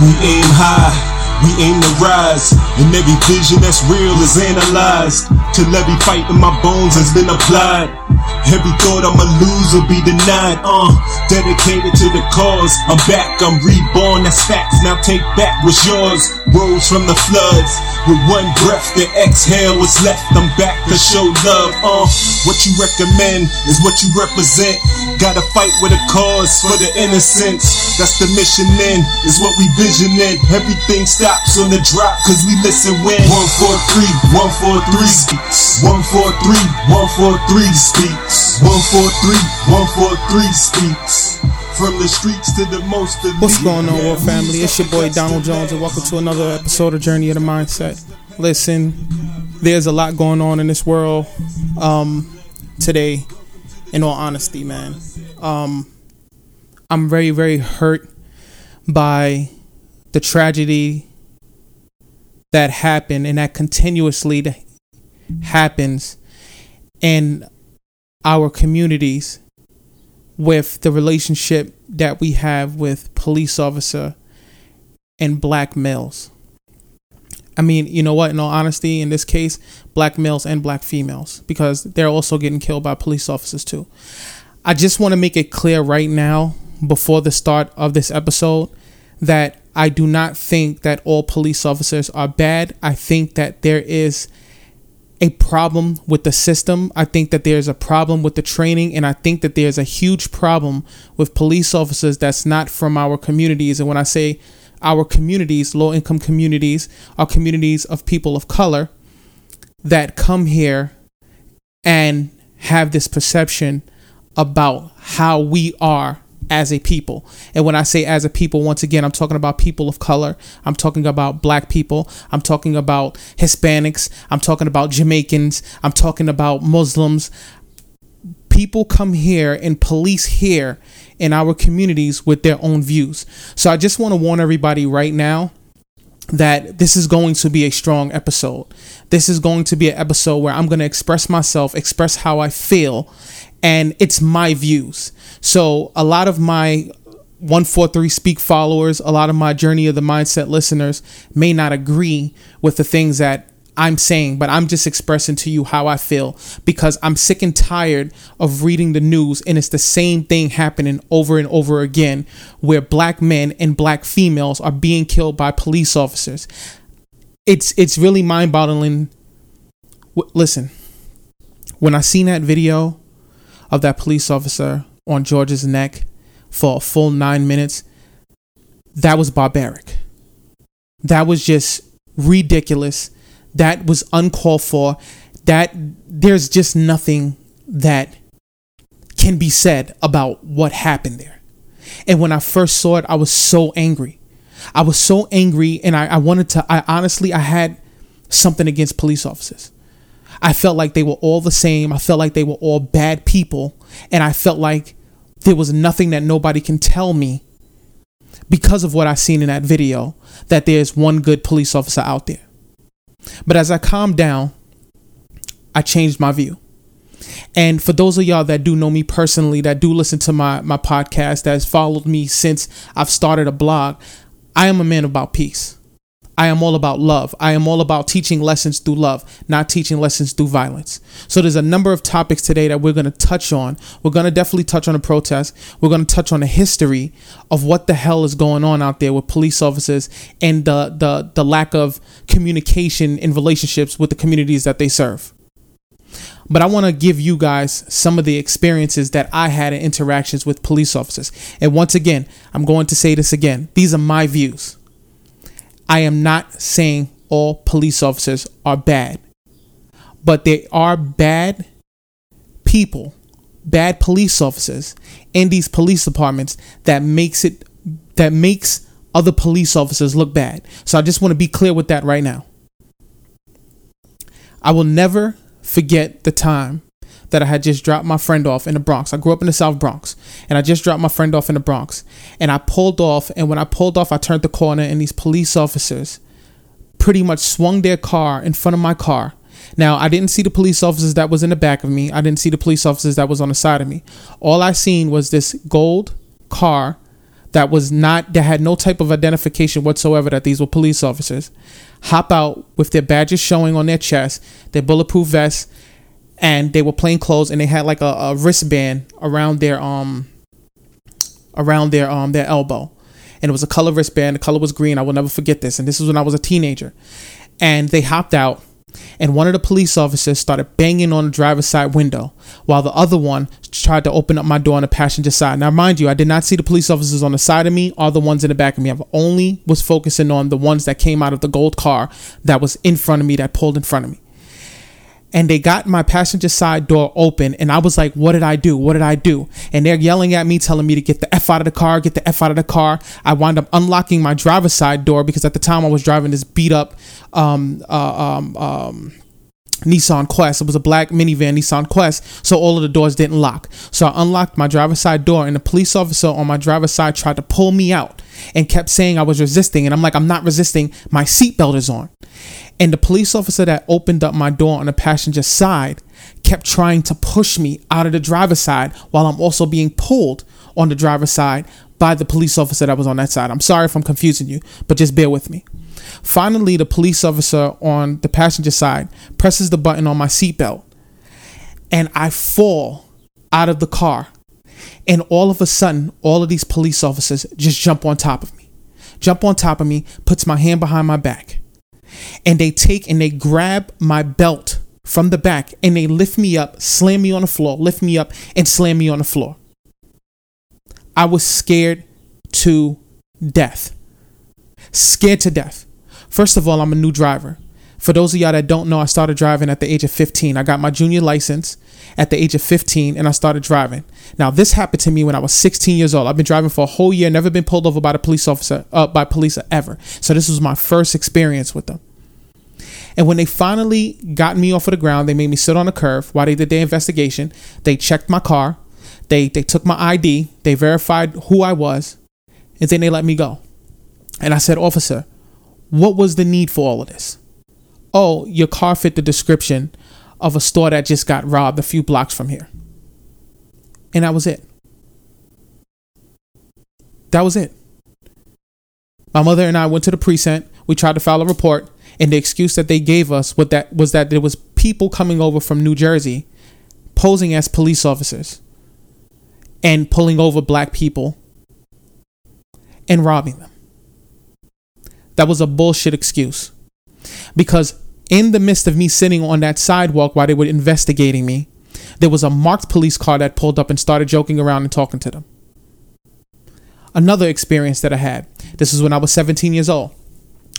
We aim high, we aim to rise, and every vision that's real is analyzed. Till every fight in my bones has been applied. Every thought I'ma lose will be denied. Uh, dedicated to the cause. I'm back, I'm reborn. That's facts. Now take back what's yours. Rose from the floods. With one breath, the exhale was left. I'm back to show love. Uh, what you recommend is what you represent. Gotta fight with a cause for the innocence. That's the mission in, is what we visioning. Everything stops on the drop, cause we listen when. 143, 143 speaks. 143, 143 speaks. 143, 143 speaks. From the streets to the most What's going on, world family? It's your boy Donald Jones, and welcome to another episode of Journey of the Mindset. Listen, there's a lot going on in this world um, today. In all honesty, man, um, I'm very, very hurt by the tragedy that happened and that continuously happens in our communities with the relationship that we have with police officer and black males. I mean, you know what? In all honesty, in this case, black males and black females, because they're also getting killed by police officers too. I just want to make it clear right now, before the start of this episode, that I do not think that all police officers are bad. I think that there is a problem with the system. I think that there's a problem with the training, and I think that there's a huge problem with police officers that's not from our communities. And when I say our communities, low income communities, our communities of people of color that come here and have this perception about how we are as a people. And when I say as a people, once again, I'm talking about people of color. I'm talking about black people. I'm talking about Hispanics. I'm talking about Jamaicans. I'm talking about Muslims. People come here and police here in our communities with their own views. So I just want to warn everybody right now that this is going to be a strong episode. This is going to be an episode where I'm going to express myself, express how I feel, and it's my views. So a lot of my 143 Speak followers, a lot of my Journey of the Mindset listeners may not agree with the things that I'm saying, but I'm just expressing to you how I feel because I'm sick and tired of reading the news and it's the same thing happening over and over again where black men and black females are being killed by police officers. It's it's really mind-boggling. Listen, when I seen that video of that police officer on George's neck for a full nine minutes, that was barbaric. That was just ridiculous. That was uncalled for. That there's just nothing that can be said about what happened there. And when I first saw it, I was so angry. I was so angry and I, I wanted to I honestly I had something against police officers. I felt like they were all the same. I felt like they were all bad people. And I felt like there was nothing that nobody can tell me because of what I seen in that video that there's one good police officer out there. But as I calmed down, I changed my view. And for those of y'all that do know me personally, that do listen to my, my podcast, that has followed me since I've started a blog, I am a man about peace. I am all about love. I am all about teaching lessons through love, not teaching lessons through violence. So there's a number of topics today that we're going to touch on. We're going to definitely touch on the protest. We're going to touch on the history of what the hell is going on out there with police officers and the the the lack of communication in relationships with the communities that they serve. But I want to give you guys some of the experiences that I had in interactions with police officers. And once again, I'm going to say this again. These are my views. I am not saying all police officers are bad, but there are bad people, bad police officers in these police departments that makes it that makes other police officers look bad. So I just want to be clear with that right now. I will never forget the time that I had just dropped my friend off in the Bronx. I grew up in the South Bronx, and I just dropped my friend off in the Bronx. And I pulled off, and when I pulled off, I turned the corner, and these police officers pretty much swung their car in front of my car. Now, I didn't see the police officers that was in the back of me. I didn't see the police officers that was on the side of me. All I seen was this gold car that was not that had no type of identification whatsoever that these were police officers hop out with their badges showing on their chest, their bulletproof vests, and they were plain clothes and they had like a, a wristband around their um around their um their elbow. And it was a color wristband. The color was green. I will never forget this. And this was when I was a teenager. And they hopped out and one of the police officers started banging on the driver's side window while the other one tried to open up my door on the passenger side. Now, mind you, I did not see the police officers on the side of me or the ones in the back of me. I only was focusing on the ones that came out of the gold car that was in front of me, that pulled in front of me and they got my passenger side door open and I was like, what did I do? What did I do? And they're yelling at me, telling me to get the F out of the car, get the F out of the car. I wound up unlocking my driver's side door because at the time I was driving this beat up um, uh, um, um, Nissan Quest. It was a black minivan Nissan Quest, so all of the doors didn't lock. So I unlocked my driver's side door, and the police officer on my driver's side tried to pull me out and kept saying I was resisting. And I'm like, I'm not resisting. My seatbelt is on. And the police officer that opened up my door on the passenger side kept trying to push me out of the driver's side while I'm also being pulled on the driver's side by the police officer that was on that side. I'm sorry if I'm confusing you, but just bear with me. Finally, the police officer on the passenger side presses the button on my seatbelt and I fall out of the car. And all of a sudden, all of these police officers just jump on top of me. Jump on top of me, puts my hand behind my back and they take and they grab my belt from the back and they lift me up, slam me on the floor, lift me up, and slam me on the floor. I was scared to death. Scared to death. First of all, I'm a new driver. For those of y'all that don't know, I started driving at the age of 15. I got my junior license at the age of 15 and I started driving. Now, this happened to me when I was 16 years old. I've been driving for a whole year, never been pulled over by the police officer, uh, by police ever. So this was my first experience with them. And when they finally got me off of the ground, they made me sit on a curve while they did their investigation. They checked my car, they they took my ID, they verified who I was, and then they let me go. And I said, "Officer, what was the need for all of this?" Oh, your car fit the description of a store that just got robbed a few blocks from here. And that was it. That was it. My mother and I went to the precinct. We tried to file a report, and the excuse that they gave us was that was that there was people coming over from New Jersey, posing as police officers, and pulling over black people and robbing them. That was a bullshit excuse, because in the midst of me sitting on that sidewalk while they were investigating me, there was a marked police car that pulled up and started joking around and talking to them. Another experience that I had. This is when I was 17 years old.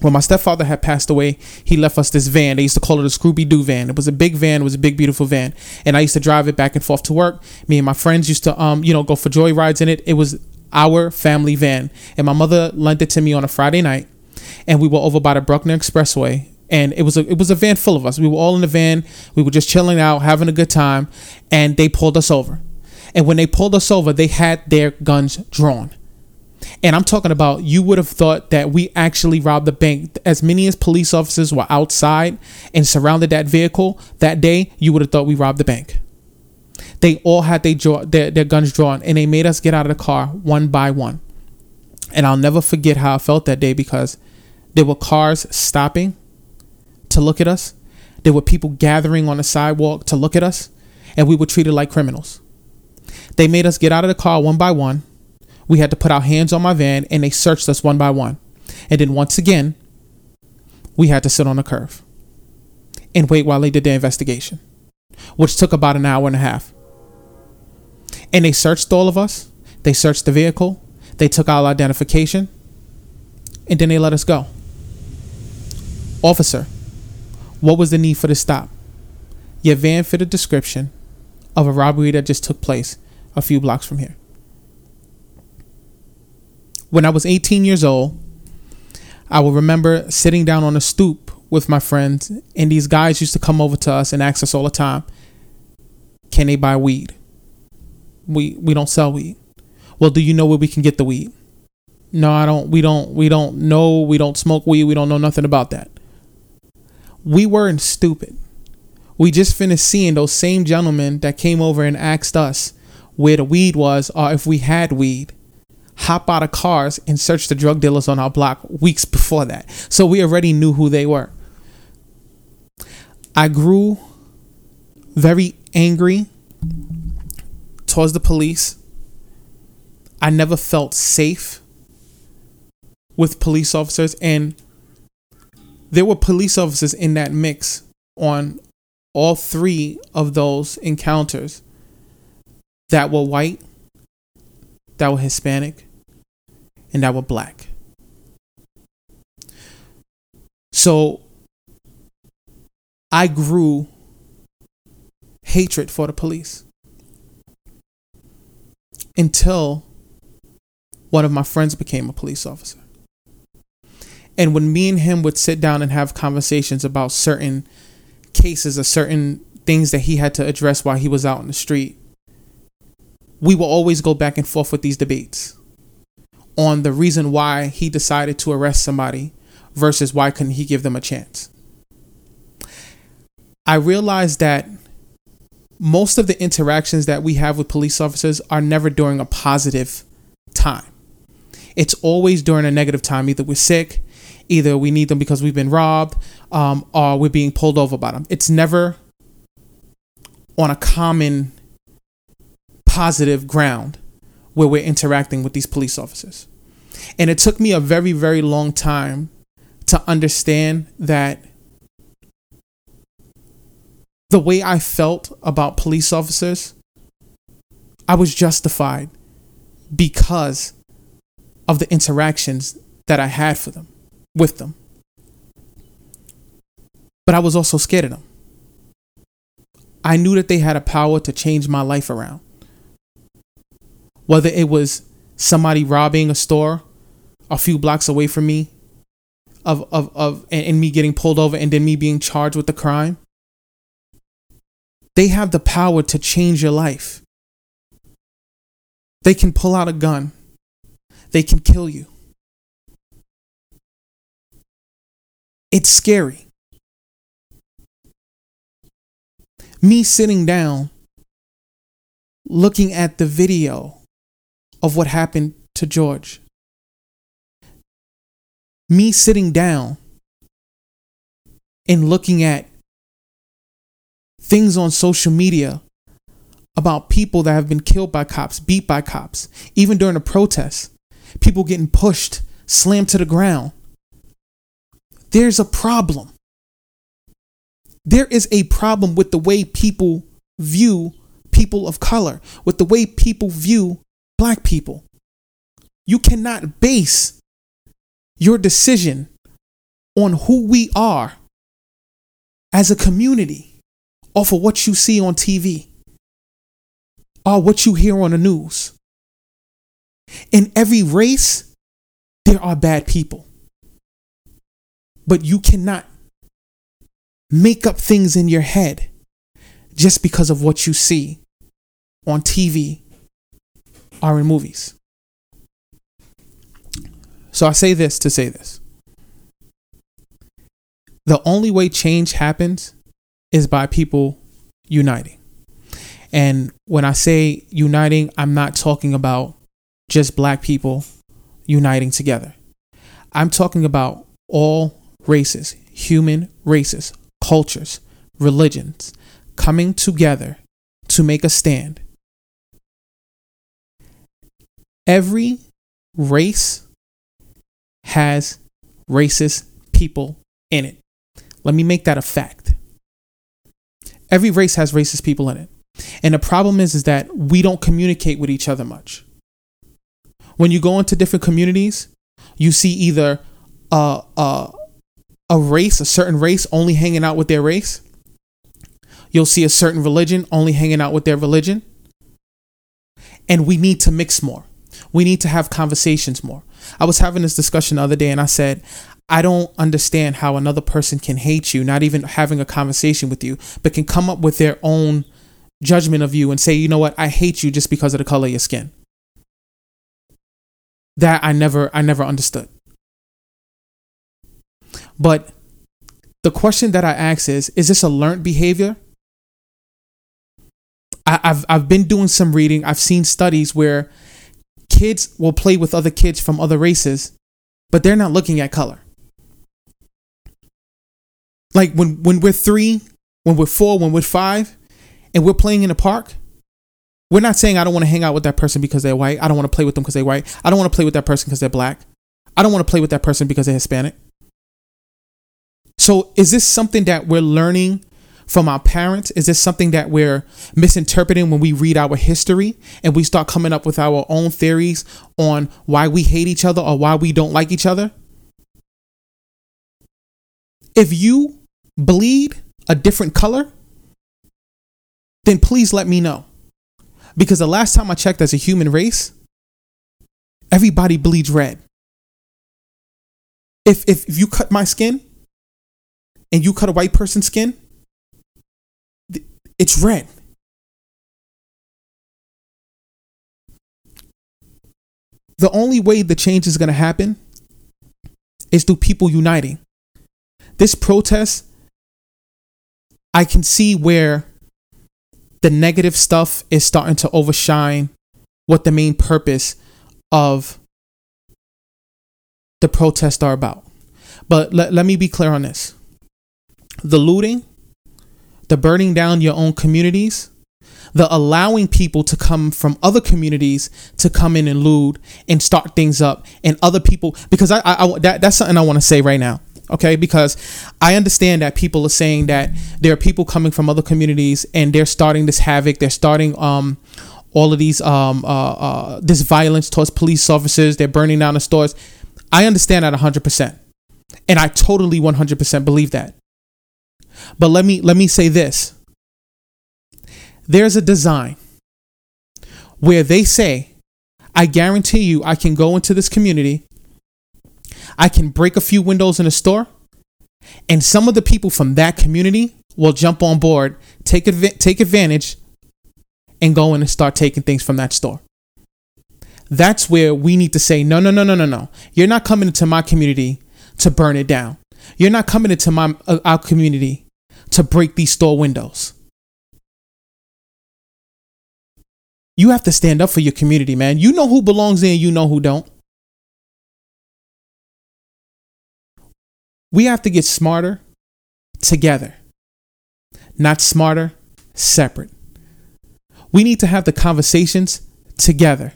When my stepfather had passed away, he left us this van. They used to call it a Scooby Doo van. It was a big van. It was a big, beautiful van, and I used to drive it back and forth to work. Me and my friends used to, um, you know, go for joy rides in it. It was our family van, and my mother lent it to me on a Friday night, and we were over by the Bruckner Expressway and it was a it was a van full of us. We were all in the van. We were just chilling out, having a good time, and they pulled us over. And when they pulled us over, they had their guns drawn. And I'm talking about you would have thought that we actually robbed the bank. As many as police officers were outside and surrounded that vehicle that day, you would have thought we robbed the bank. They all had draw, their, their guns drawn and they made us get out of the car one by one. And I'll never forget how I felt that day because there were cars stopping to look at us. There were people gathering on the sidewalk to look at us, and we were treated like criminals. They made us get out of the car one by one. We had to put our hands on my van, and they searched us one by one. And then once again, we had to sit on a curve and wait while they did their investigation, which took about an hour and a half. And they searched all of us. They searched the vehicle. They took our identification. And then they let us go. Officer, what was the need for the stop? Your van fit a description of a robbery that just took place a few blocks from here. When I was 18 years old, I will remember sitting down on a stoop with my friends, and these guys used to come over to us and ask us all the time, "Can they buy weed?" We we don't sell weed. Well, do you know where we can get the weed? No, I don't. We don't. We don't know. We don't smoke weed. We don't know nothing about that we weren't stupid. We just finished seeing those same gentlemen that came over and asked us where the weed was or if we had weed. hop out of cars and search the drug dealers on our block weeks before that. So we already knew who they were. I grew very angry towards the police. I never felt safe with police officers and there were police officers in that mix on all three of those encounters that were white, that were Hispanic, and that were black. So I grew hatred for the police until one of my friends became a police officer. And when me and him would sit down and have conversations about certain cases or certain things that he had to address while he was out in the street, we will always go back and forth with these debates on the reason why he decided to arrest somebody versus why couldn't he give them a chance. I realized that most of the interactions that we have with police officers are never during a positive time. It's always during a negative time. Either we're sick, Either we need them because we've been robbed, um, or we're being pulled over by them. It's never on a common positive ground where we're interacting with these police officers. And it took me a very, very long time to understand that the way I felt about police officers, I was justified because of the interactions that I had for them with them. But I was also scared of them. I knew that they had a power to change my life around. Whether it was somebody robbing a store a few blocks away from me, of, of, of and, and me getting pulled over and then me being charged with the crime. They have the power to change your life. They can pull out a gun. They can kill you. It's scary. Me sitting down, looking at the video of what happened to George. Me sitting down and looking at things on social media about people that have been killed by cops, beat by cops, even during a protest, people getting pushed, slammed to the ground there's a problem. There is a problem with the way people view people of color, with the way people view black people. You cannot base your decision on who we are as a community off of what you see on TV or what you hear on the news. In every race, there are bad people. But you cannot make up things in your head just because of what you see on TV or in movies. So I say this to say this. The only way change happens is by people uniting. And when I say uniting, I'm not talking about just black people uniting together. I'm talking about all races, human races, cultures, religions coming together to make a stand. Every race has racist people in it. Let me make that a fact. Every race has racist people in it. And the problem is, is that we don't communicate with each other much. When you go into different communities, you see either a, a, a race, a certain race, only hanging out with their race. You'll see a certain religion only hanging out with their religion. And we need to mix more. We need to have conversations more. I was having this discussion the other day and I said, I don't understand how another person can hate you, not even having a conversation with you, but can come up with their own judgment of you and say, you know what, I hate you just because of the color of your skin. That I never I never understood. But the question that I ask is Is this a learned behavior? I, have I've been doing some reading. I've seen studies where kids will play with other kids from other races, but they're not looking at color. Like when when we're three, when we're four, when we're five, and we're playing in the park, we're not saying I don't want to hang out with that person because they're white. I don't want to play with them because they're white. I don't want to play with that person because they're black. I don't want to play with that person because they're Hispanic. So is this something that we're learning from our parents? Is this something that we're misinterpreting when we read our history and we start coming up with our own theories on why we hate each other or why we don't like each other? If you bleed a different color, then please let me know. Because the last time I checked as a human race, everybody bleeds red. If, if, if you cut my skin and you cut a white person's skin, it's red. The only way the change is going to happen is through people uniting. This protest, I can see where the negative stuff is starting to overshine what the main purpose of the protests are about. But let, let me be clear on this the looting, the burning down your own communities, the allowing people to come from other communities to come in and loot and start things up, and other people because I, I, I that, that's something I want to say right now okay? Because i understand that people are saying that there are people coming from other communities and they're starting this havoc they're starting um all of these um uh, uh this violence towards police officers they're burning down the stores. I understand that 100% and i totally 100% believe that but let me let me say this there's a design where they say i guarantee you i can go into this community I can break a few windows in a store, and some of the people from that community will jump on board, take adv- take advantage, and go in and start taking things from that store. That's where we need to say, no, no, no, no, no, no. You're not coming into my community to burn it down. You're not coming into my uh, our community to break these store windows. You have to stand up for your community, man. You know who belongs in, you know who don't. We have to get smarter together, not smarter separate. We need to have the conversations together,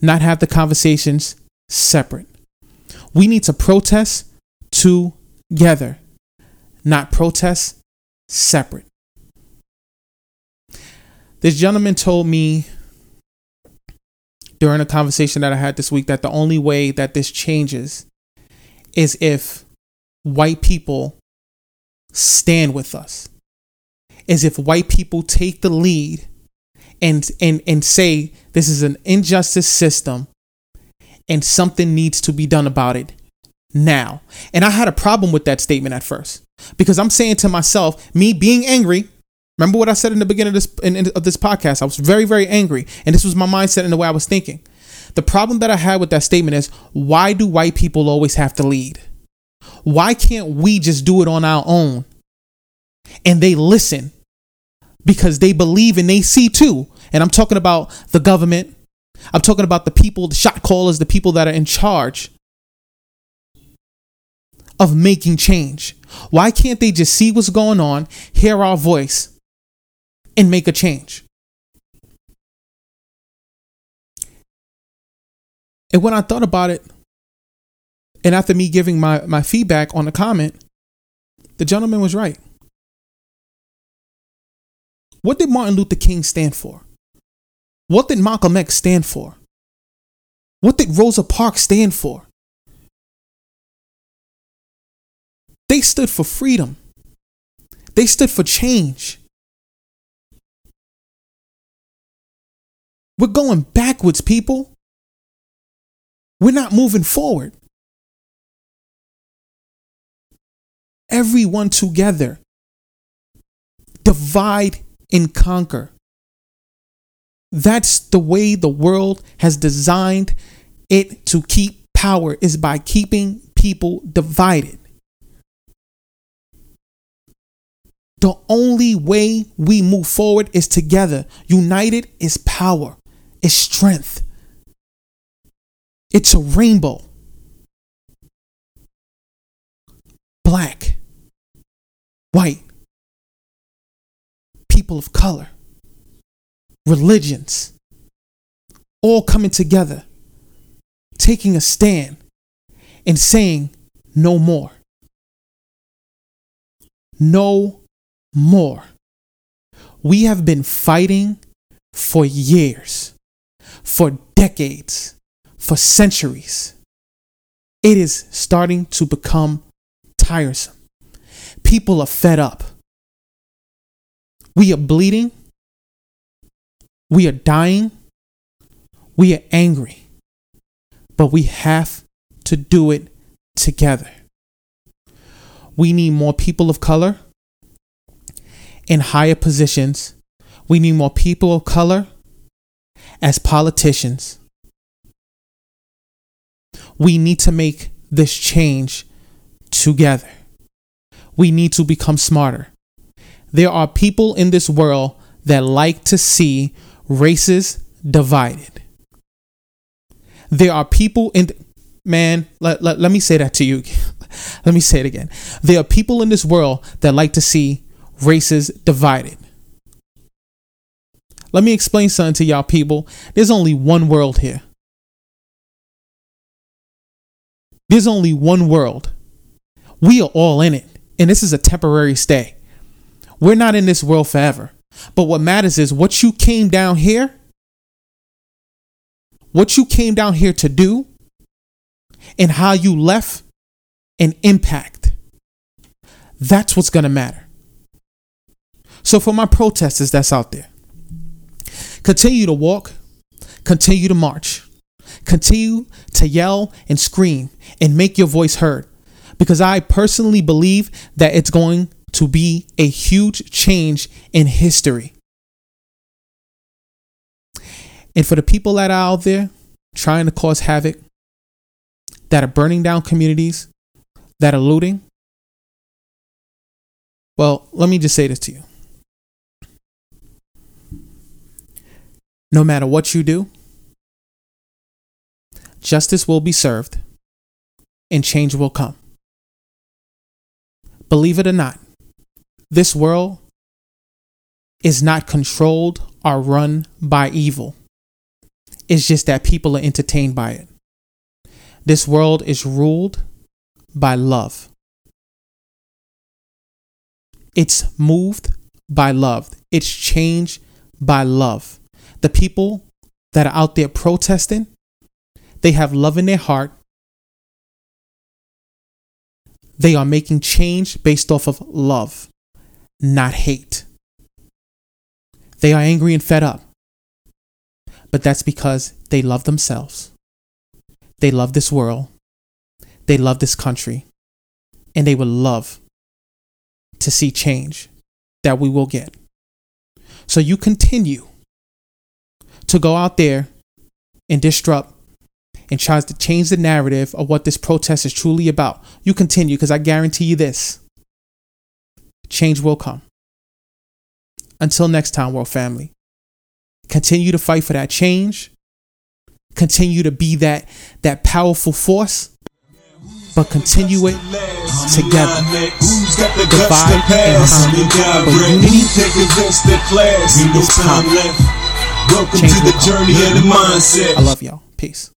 not have the conversations separate. We need to protest together, not protest separate. This gentleman told me during a conversation that I had this week that the only way that this changes is if white people stand with us is if white people take the lead and and and say this is an injustice system and something needs to be done about it now. And I had a problem with that statement at first because I'm saying to myself, me being angry. Remember what I said in the beginning of this in, in, of this podcast? I was very very angry, and this was my mindset and the way I was thinking. The problem that I had with that statement is why do white people always have to lead? Why can't we just do it on our own? And they listen because they believe and they see too. And I'm talking about the government. I'm talking about the people, the shot callers, the people that are in charge of making change. Why can't they just see what's going on, hear our voice, and make a change? And when I thought about it, and after me giving my, my feedback on the comment, the gentleman was right. What did Martin Luther King stand for? What did Malcolm X stand for? What did Rosa Parks stand for? They stood for freedom. They stood for change. We're going backwards, people. We're not moving forward. everyone together. Divide and conquer. That's the way the world has designed it to keep power is by keeping people divided. The only way we move forward is together. United is power, is strength. It's a rainbow. Black, white, people of color, religions, all coming together, taking a stand and saying no more. No more. We have been fighting for years, for decades, for centuries. It is starting to become tiresome. People are fed up. We are bleeding. We are dying. We are angry. But we have to do it together. We need more people of color in higher positions. We need more people of color as politicians. We need to make this change together. We need to become smarter. There are people in this world that like to see races divided. There are people in, man, let, let, let me say that to you. let me say it again. There are people in this world that like to see races divided. Let me explain something to y'all people. There's only one world here. There's only one world. We are all in it, and this is a temporary stay. We're not in this world forever. But what matters is what you came down here, what you came down here to do, and how you left an impact. That's what's going to matter. So, for my protesters that's out there, continue to walk, continue to march, continue to yell and scream and make your voice heard. Because I personally believe that it's going to be a huge change in history. And for the people that are out there trying to cause havoc, that are burning down communities, that are looting, well, let me just say this to you. No matter what you do, justice will be served and change will come. Believe it or not, this world is not controlled or run by evil. It's just that people are entertained by it. This world is ruled by love. It's moved by love. It's changed by love. The people that are out there protesting, they have love in their heart. They are making change based off of love not hate. They are angry and fed up. But that's because they love themselves. They love this world. They love this country. And they would love to see change that we will get. So you continue to go out there and disrupt and tries to change the narrative of what this protest is truly about. You continue because I guarantee you this change will come. Until next time, world family, continue to fight for that change. Continue to be that that powerful force, but continue it together. Divide and harmony, but unity is. Welcome Change to the journey of the mindset. I love y'all. Peace.